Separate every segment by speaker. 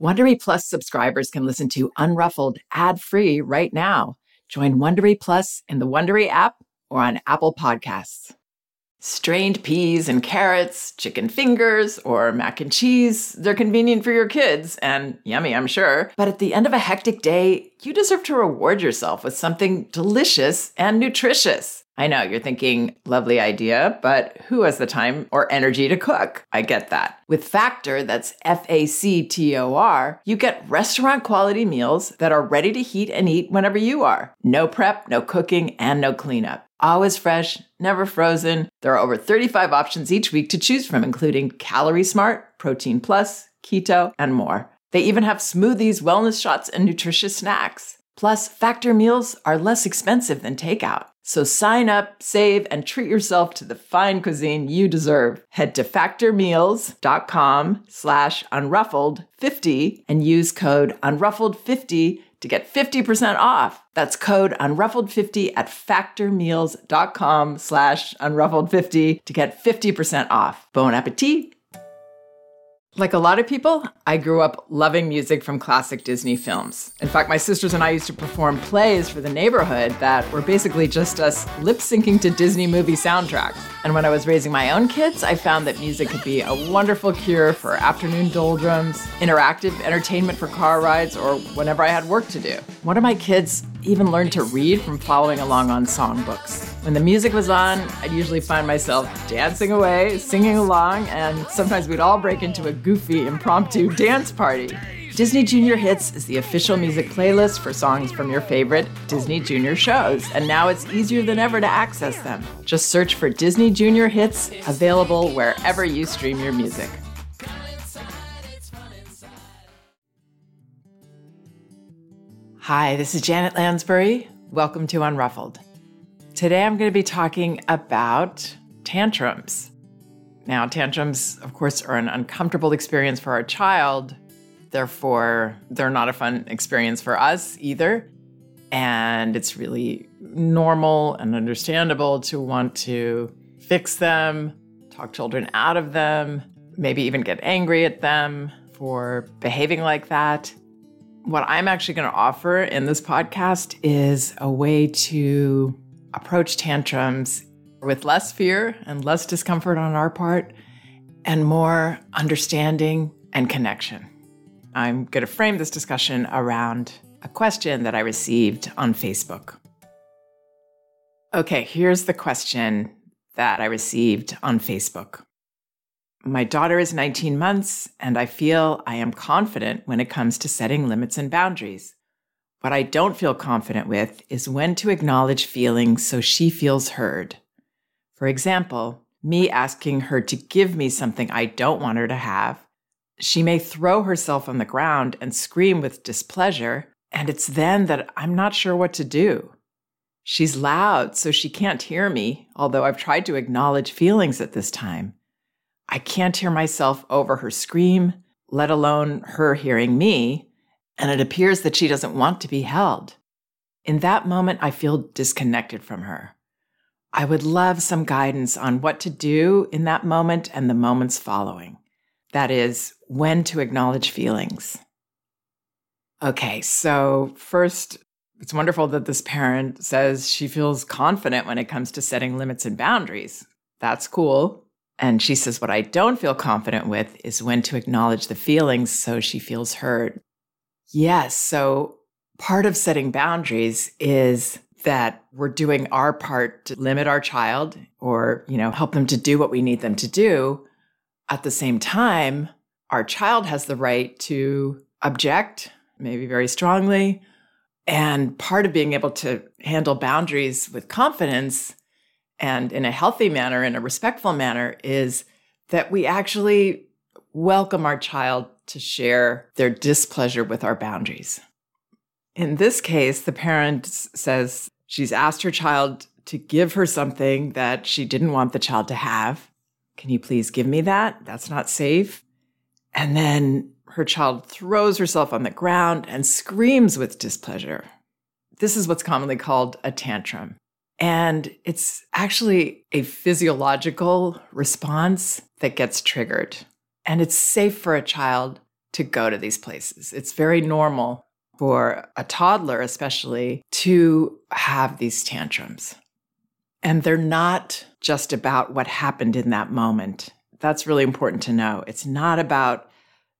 Speaker 1: Wondery Plus subscribers can listen to Unruffled ad-free right now. Join Wondery Plus in the Wondery app or on Apple Podcasts. Strained peas and carrots, chicken fingers, or mac and cheese, they're convenient for your kids and yummy, I'm sure. But at the end of a hectic day, you deserve to reward yourself with something delicious and nutritious. I know you're thinking, lovely idea, but who has the time or energy to cook? I get that. With Factor, that's F A C T O R, you get restaurant quality meals that are ready to heat and eat whenever you are. No prep, no cooking, and no cleanup. Always fresh, never frozen. There are over 35 options each week to choose from, including Calorie Smart, Protein Plus, Keto, and more. They even have smoothies, wellness shots, and nutritious snacks. Plus, Factor meals are less expensive than takeout. So sign up, save, and treat yourself to the fine cuisine you deserve. Head to factormeals.com slash unruffled50 and use code unruffled50 to get 50% off. That's code unruffled50 at factormeals.com slash unruffled50 to get 50% off. Bon appetit! Like a lot of people, I grew up loving music from classic Disney films. In fact, my sisters and I used to perform plays for the neighborhood that were basically just us lip syncing to Disney movie soundtracks. And when I was raising my own kids, I found that music could be a wonderful cure for afternoon doldrums, interactive entertainment for car rides, or whenever I had work to do. One of my kids even learned to read from following along on songbooks. When the music was on, I'd usually find myself dancing away, singing along, and sometimes we'd all break into a goofy, impromptu dance party. Disney Junior Hits is the official music playlist for songs from your favorite Disney Junior shows, and now it's easier than ever to access them. Just search for Disney Junior Hits, available wherever you stream your music. Hi, this is Janet Lansbury. Welcome to Unruffled. Today I'm going to be talking about tantrums. Now, tantrums, of course, are an uncomfortable experience for our child. Therefore, they're not a fun experience for us either. And it's really normal and understandable to want to fix them, talk children out of them, maybe even get angry at them for behaving like that what I'm actually going to offer in this podcast is a way to approach tantrums with less fear and less discomfort on our part and more understanding and connection. I'm going to frame this discussion around a question that I received on Facebook. Okay, here's the question that I received on Facebook. My daughter is 19 months, and I feel I am confident when it comes to setting limits and boundaries. What I don't feel confident with is when to acknowledge feelings so she feels heard. For example, me asking her to give me something I don't want her to have. She may throw herself on the ground and scream with displeasure, and it's then that I'm not sure what to do. She's loud, so she can't hear me, although I've tried to acknowledge feelings at this time. I can't hear myself over her scream, let alone her hearing me, and it appears that she doesn't want to be held. In that moment, I feel disconnected from her. I would love some guidance on what to do in that moment and the moments following. That is, when to acknowledge feelings. Okay, so first, it's wonderful that this parent says she feels confident when it comes to setting limits and boundaries. That's cool. And she says, What I don't feel confident with is when to acknowledge the feelings so she feels heard. Yes. So part of setting boundaries is that we're doing our part to limit our child or, you know, help them to do what we need them to do. At the same time, our child has the right to object, maybe very strongly. And part of being able to handle boundaries with confidence and in a healthy manner, in a respectful manner, is that we actually welcome our child to share their displeasure with our boundaries. In this case, the parent says she's asked her child to give her something that she didn't want the child to have. Can you please give me that? That's not safe. And then her child throws herself on the ground and screams with displeasure. This is what's commonly called a tantrum. And it's actually a physiological response that gets triggered. And it's safe for a child to go to these places. It's very normal for a toddler, especially, to have these tantrums. And they're not just about what happened in that moment. That's really important to know. It's not about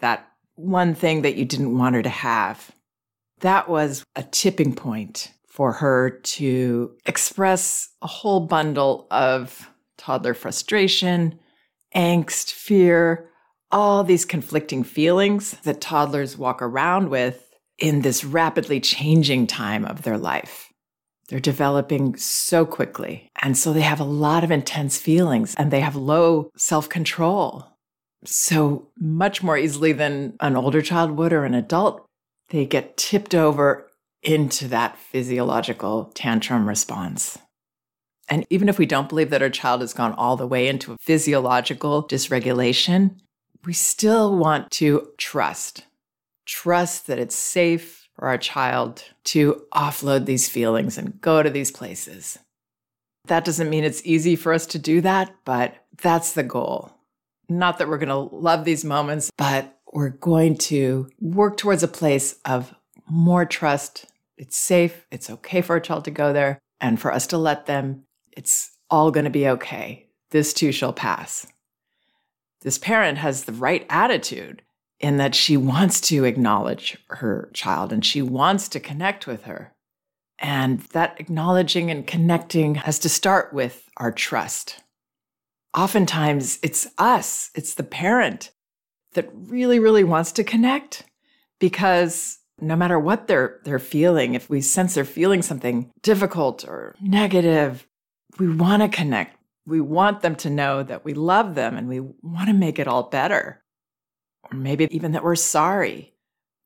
Speaker 1: that one thing that you didn't want her to have. That was a tipping point for her to express a whole bundle of toddler frustration, angst, fear, all these conflicting feelings that toddlers walk around with in this rapidly changing time of their life. They're developing so quickly. And so they have a lot of intense feelings and they have low self control. So much more easily than an older child would or an adult, they get tipped over into that physiological tantrum response. And even if we don't believe that our child has gone all the way into a physiological dysregulation, we still want to trust. Trust that it's safe for our child to offload these feelings and go to these places. That doesn't mean it's easy for us to do that, but that's the goal. Not that we're going to love these moments, but we're going to work towards a place of more trust. It's safe. It's okay for a child to go there and for us to let them. It's all going to be okay. This too shall pass this parent has the right attitude in that she wants to acknowledge her child and she wants to connect with her. And that acknowledging and connecting has to start with our trust. Oftentimes, it's us, it's the parent that really, really wants to connect because no matter what they're, they're feeling, if we sense they're feeling something difficult or negative, we want to connect we want them to know that we love them and we want to make it all better. Or maybe even that we're sorry.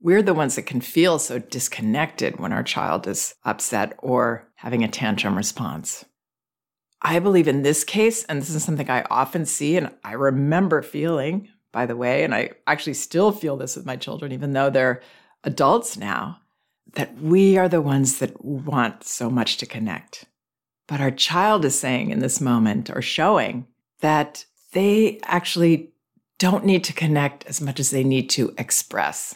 Speaker 1: We're the ones that can feel so disconnected when our child is upset or having a tantrum response. I believe in this case, and this is something I often see and I remember feeling, by the way, and I actually still feel this with my children, even though they're adults now, that we are the ones that want so much to connect. But our child is saying in this moment or showing that they actually don't need to connect as much as they need to express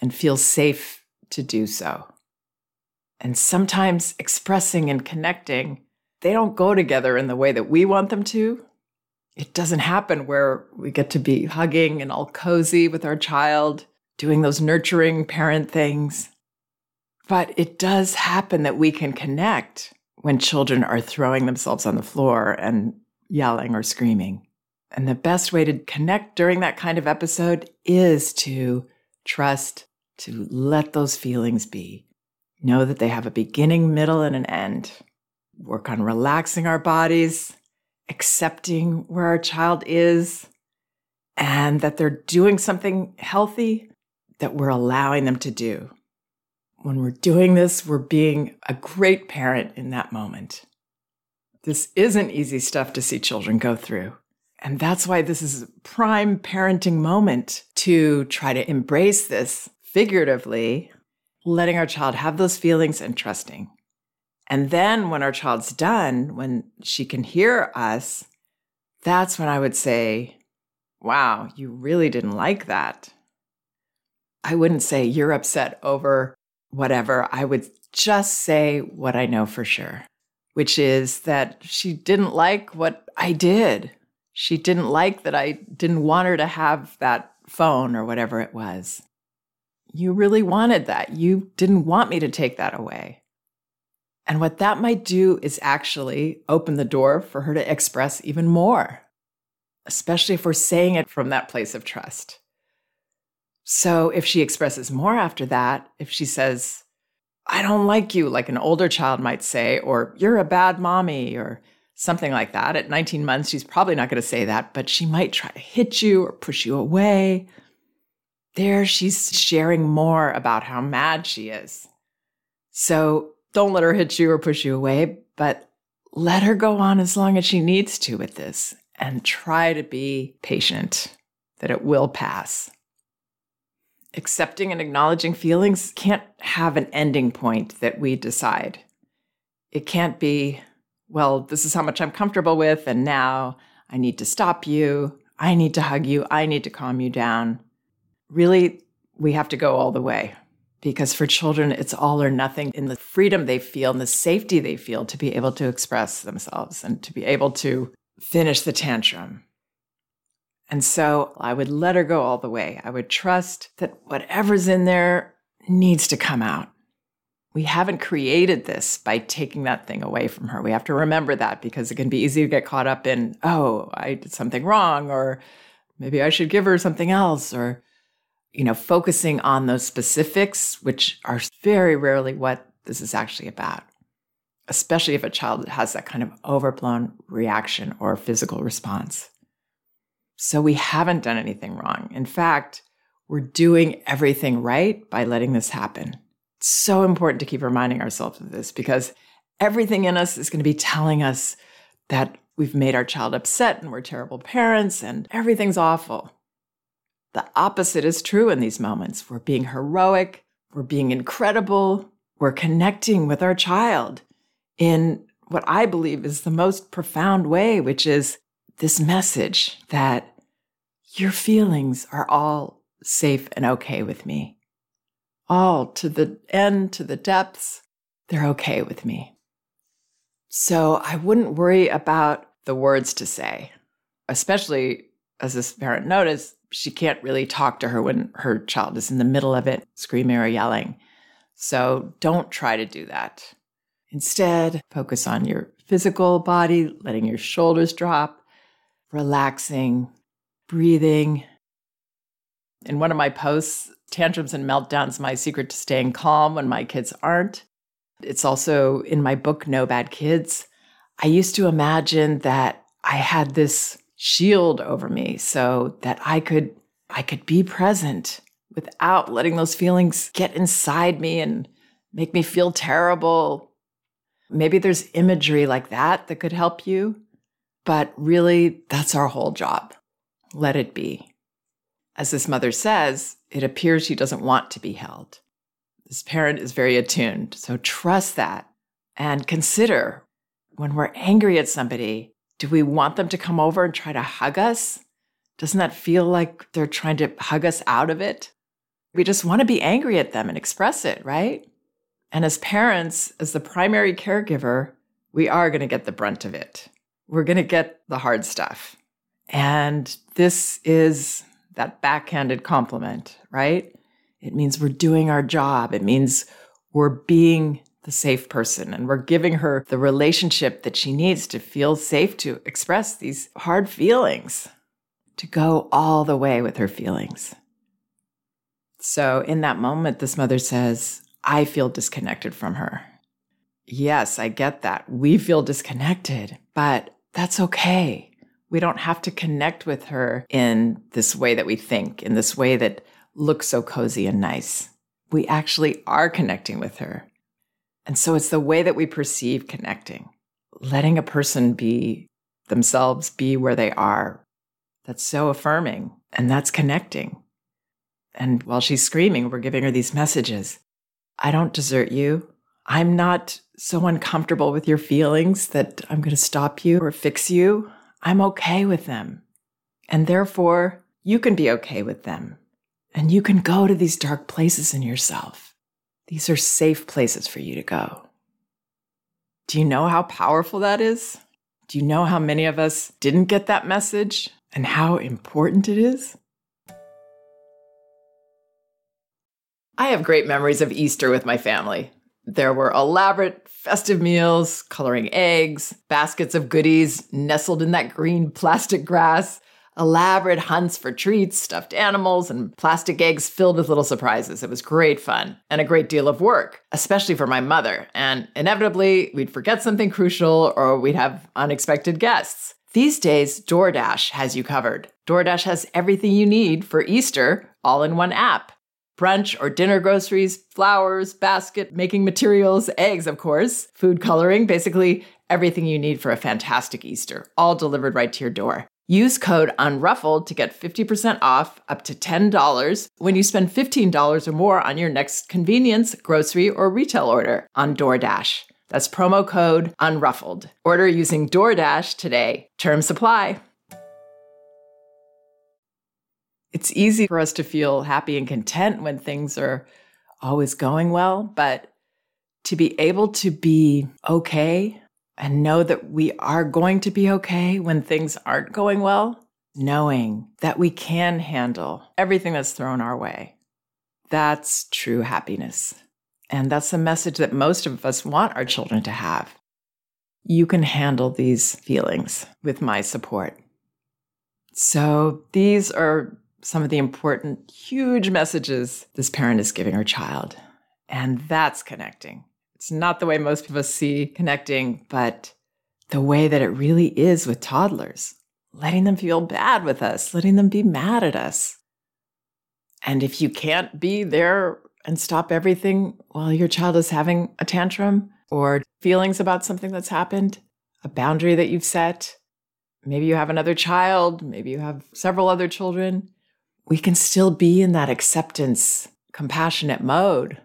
Speaker 1: and feel safe to do so. And sometimes expressing and connecting, they don't go together in the way that we want them to. It doesn't happen where we get to be hugging and all cozy with our child, doing those nurturing parent things. But it does happen that we can connect when children are throwing themselves on the floor and yelling or screaming. And the best way to connect during that kind of episode is to trust, to let those feelings be. Know that they have a beginning, middle, and an end. Work on relaxing our bodies, accepting where our child is, and that they're doing something healthy that we're allowing them to do when we're doing this, we're being a great parent in that moment. This isn't easy stuff to see children go through. And that's why this is a prime parenting moment to try to embrace this figuratively, letting our child have those feelings and trusting. And then when our child's done, when she can hear us, that's when I would say, Wow, you really didn't like that. I wouldn't say you're upset over whatever, I would just say what I know for sure, which is that she didn't like what I did. She didn't like that I didn't want her to have that phone or whatever it was. You really wanted that. You didn't want me to take that away. And what that might do is actually open the door for her to express even more, especially if we're saying it from that place of trust. So if she expresses more after that, if she says, I don't like you, like an older child might say, or you're a bad mommy, or something like that. At 19 months, she's probably not going to say that, but she might try to hit you or push you away. There, she's sharing more about how mad she is. So don't let her hit you or push you away, but let her go on as long as she needs to with this and try to be patient that it will pass accepting and acknowledging feelings can't have an ending point that we decide. It can't be, well, this is how much I'm comfortable with, and now I need to stop you. I need to hug you. I need to calm you down. really, we have to go all the way because for children, it's all or nothing in the freedom they feel and the safety they feel to be able to express themselves and to be able to finish the tantrum. And so I would let her go all the way. I would trust that whatever's in there needs to come out. We haven't created this by taking that thing away from her. We have to remember that because it can be easy to get caught up in, oh, I did something wrong, or maybe I should give her something else, or, you know, focusing on those specifics, which are very rarely what this is actually about, especially if a child has that kind of overblown reaction or physical response. So we haven't done anything wrong. In fact, we're doing everything right by letting this happen. It's so important to keep reminding ourselves of this because everything in us is going to be telling us that we've made our child upset and we're terrible parents and everything's awful. The opposite is true in these moments. We're being heroic, we're being incredible, we're connecting with our child in what I believe is the most profound way, which is this message that your feelings are all safe and okay with me. All to the end, to the depths, they're okay with me. So I wouldn't worry about the words to say, especially as this parent noticed, she can't really talk to her when her child is in the middle of it, screaming or yelling. So don't try to do that. Instead, focus on your physical body, letting your shoulders drop, relaxing, breathing. In one of my posts, Tantrums and Meltdowns My Secret to Staying Calm When My Kids Aren't. It's also in my book, No Bad Kids. I used to imagine that I had this shield over me so that I could I could be present without letting those feelings get inside me and make me feel terrible. Maybe there's imagery like that that could help you, but really that's our whole job let it be. As this mother says, it appears she doesn't want to be held. This parent is very attuned, so trust that and consider when we're angry at somebody, do we want them to come over and try to hug us? Doesn't that feel like they're trying to hug us out of it? We just want to be angry at them and express it, right? And as parents, as the primary caregiver, we are going to get the brunt of it. We're going to get the hard stuff. And this is that backhanded compliment, right? It means we're doing our job. It means we're being the safe person and we're giving her the relationship that she needs to feel safe to express these hard feelings, to go all the way with her feelings. So, in that moment, this mother says, I feel disconnected from her. Yes, I get that. We feel disconnected, but that's okay we don't have to connect with her in this way that we think, in this way that looks so cozy and nice. We actually are connecting with her. And so it's the way that we perceive connecting, letting a person be themselves, be where they are. That's so affirming and that's connecting. And while she's screaming, we're giving her these messages I don't desert you. I'm not so uncomfortable with your feelings that I'm going to stop you or fix you. I'm okay with them. And therefore, you can be okay with them. And you can go to these dark places in yourself. These are safe places for you to go. Do you know how powerful that is? Do you know how many of us didn't get that message and how important it is? I have great memories of Easter with my family. There were elaborate festive meals, coloring eggs, baskets of goodies nestled in that green plastic grass, elaborate hunts for treats, stuffed animals, and plastic eggs filled with little surprises. It was great fun and a great deal of work, especially for my mother. And inevitably, we'd forget something crucial or we'd have unexpected guests. These days, DoorDash has you covered. DoorDash has everything you need for Easter all in one app brunch or dinner groceries, flowers, basket making materials, eggs, of course, food coloring, basically everything you need for a fantastic Easter, all delivered right to your door. Use code UNRUFFLED to get 50% off up to $10 when you spend $15 or more on your next convenience, grocery, or retail order on DoorDash. That's promo code UNRUFFLED. Order using DoorDash today. Term supply. It's easy for us to feel happy and content when things are always going well, but to be able to be okay and know that we are going to be okay when things aren't going well, knowing that we can handle everything that's thrown our way. That's true happiness. And that's the message that most of us want our children to have. You can handle these feelings with my support. So, these are some of the important, huge messages this parent is giving her child. And that's connecting. It's not the way most of us see connecting, but the way that it really is with toddlers, letting them feel bad with us, letting them be mad at us. And if you can't be there and stop everything while your child is having a tantrum or feelings about something that's happened, a boundary that you've set, maybe you have another child, maybe you have several other children, we can still be in that acceptance, compassionate mode,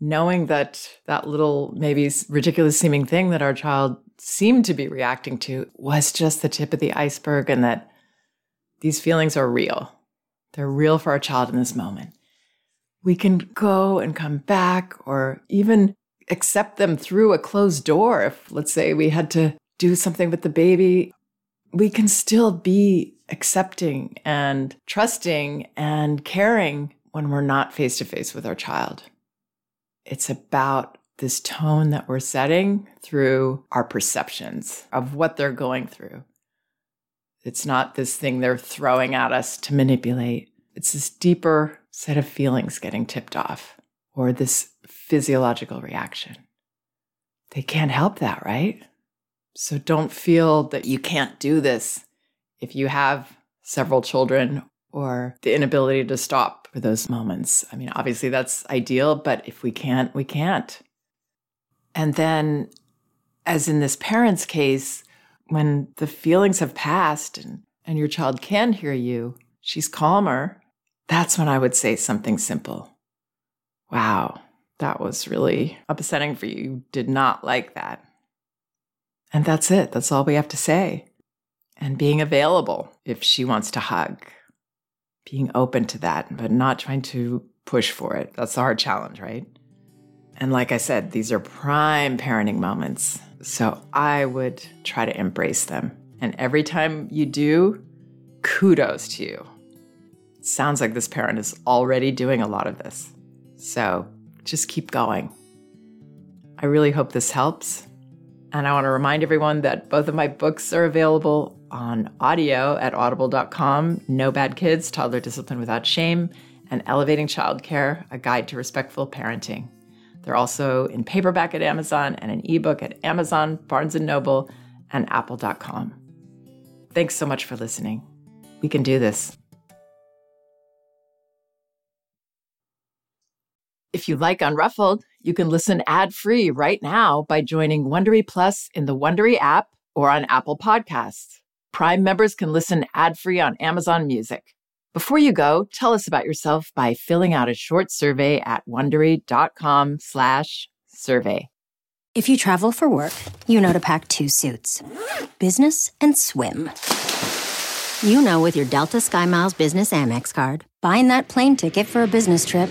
Speaker 1: knowing that that little, maybe ridiculous seeming thing that our child seemed to be reacting to was just the tip of the iceberg and that these feelings are real. They're real for our child in this moment. We can go and come back or even accept them through a closed door. If, let's say, we had to do something with the baby, we can still be accepting and trusting and caring when we're not face to face with our child. It's about this tone that we're setting through our perceptions of what they're going through. It's not this thing they're throwing at us to manipulate. It's this deeper set of feelings getting tipped off or this physiological reaction. They can't help that, right? So don't feel that you can't do this if you have several children or the inability to stop for those moments. I mean, obviously that's ideal, but if we can't, we can't. And then, as in this parent's case, when the feelings have passed and, and your child can hear you, she's calmer, that's when I would say something simple. Wow, that was really upsetting for you. You did not like that. And that's it. That's all we have to say. And being available if she wants to hug, being open to that, but not trying to push for it. That's the hard challenge, right? And like I said, these are prime parenting moments. So I would try to embrace them. And every time you do, kudos to you. Sounds like this parent is already doing a lot of this. So just keep going. I really hope this helps. And I want to remind everyone that both of my books are available on audio at audible.com No Bad Kids, Toddler Discipline Without Shame, and Elevating Childcare, A Guide to Respectful Parenting. They're also in paperback at Amazon and an ebook at Amazon, Barnes & Noble, and apple.com. Thanks so much for listening. We can do this. If you like Unruffled, you can listen ad-free right now by joining Wondery Plus in the Wondery app or on Apple Podcasts. Prime members can listen ad-free on Amazon Music. Before you go, tell us about yourself by filling out a short survey at wondery.com/survey.
Speaker 2: If you travel for work, you know to pack two suits: business and swim. You know, with your Delta SkyMiles Business Amex card, buying that plane ticket for a business trip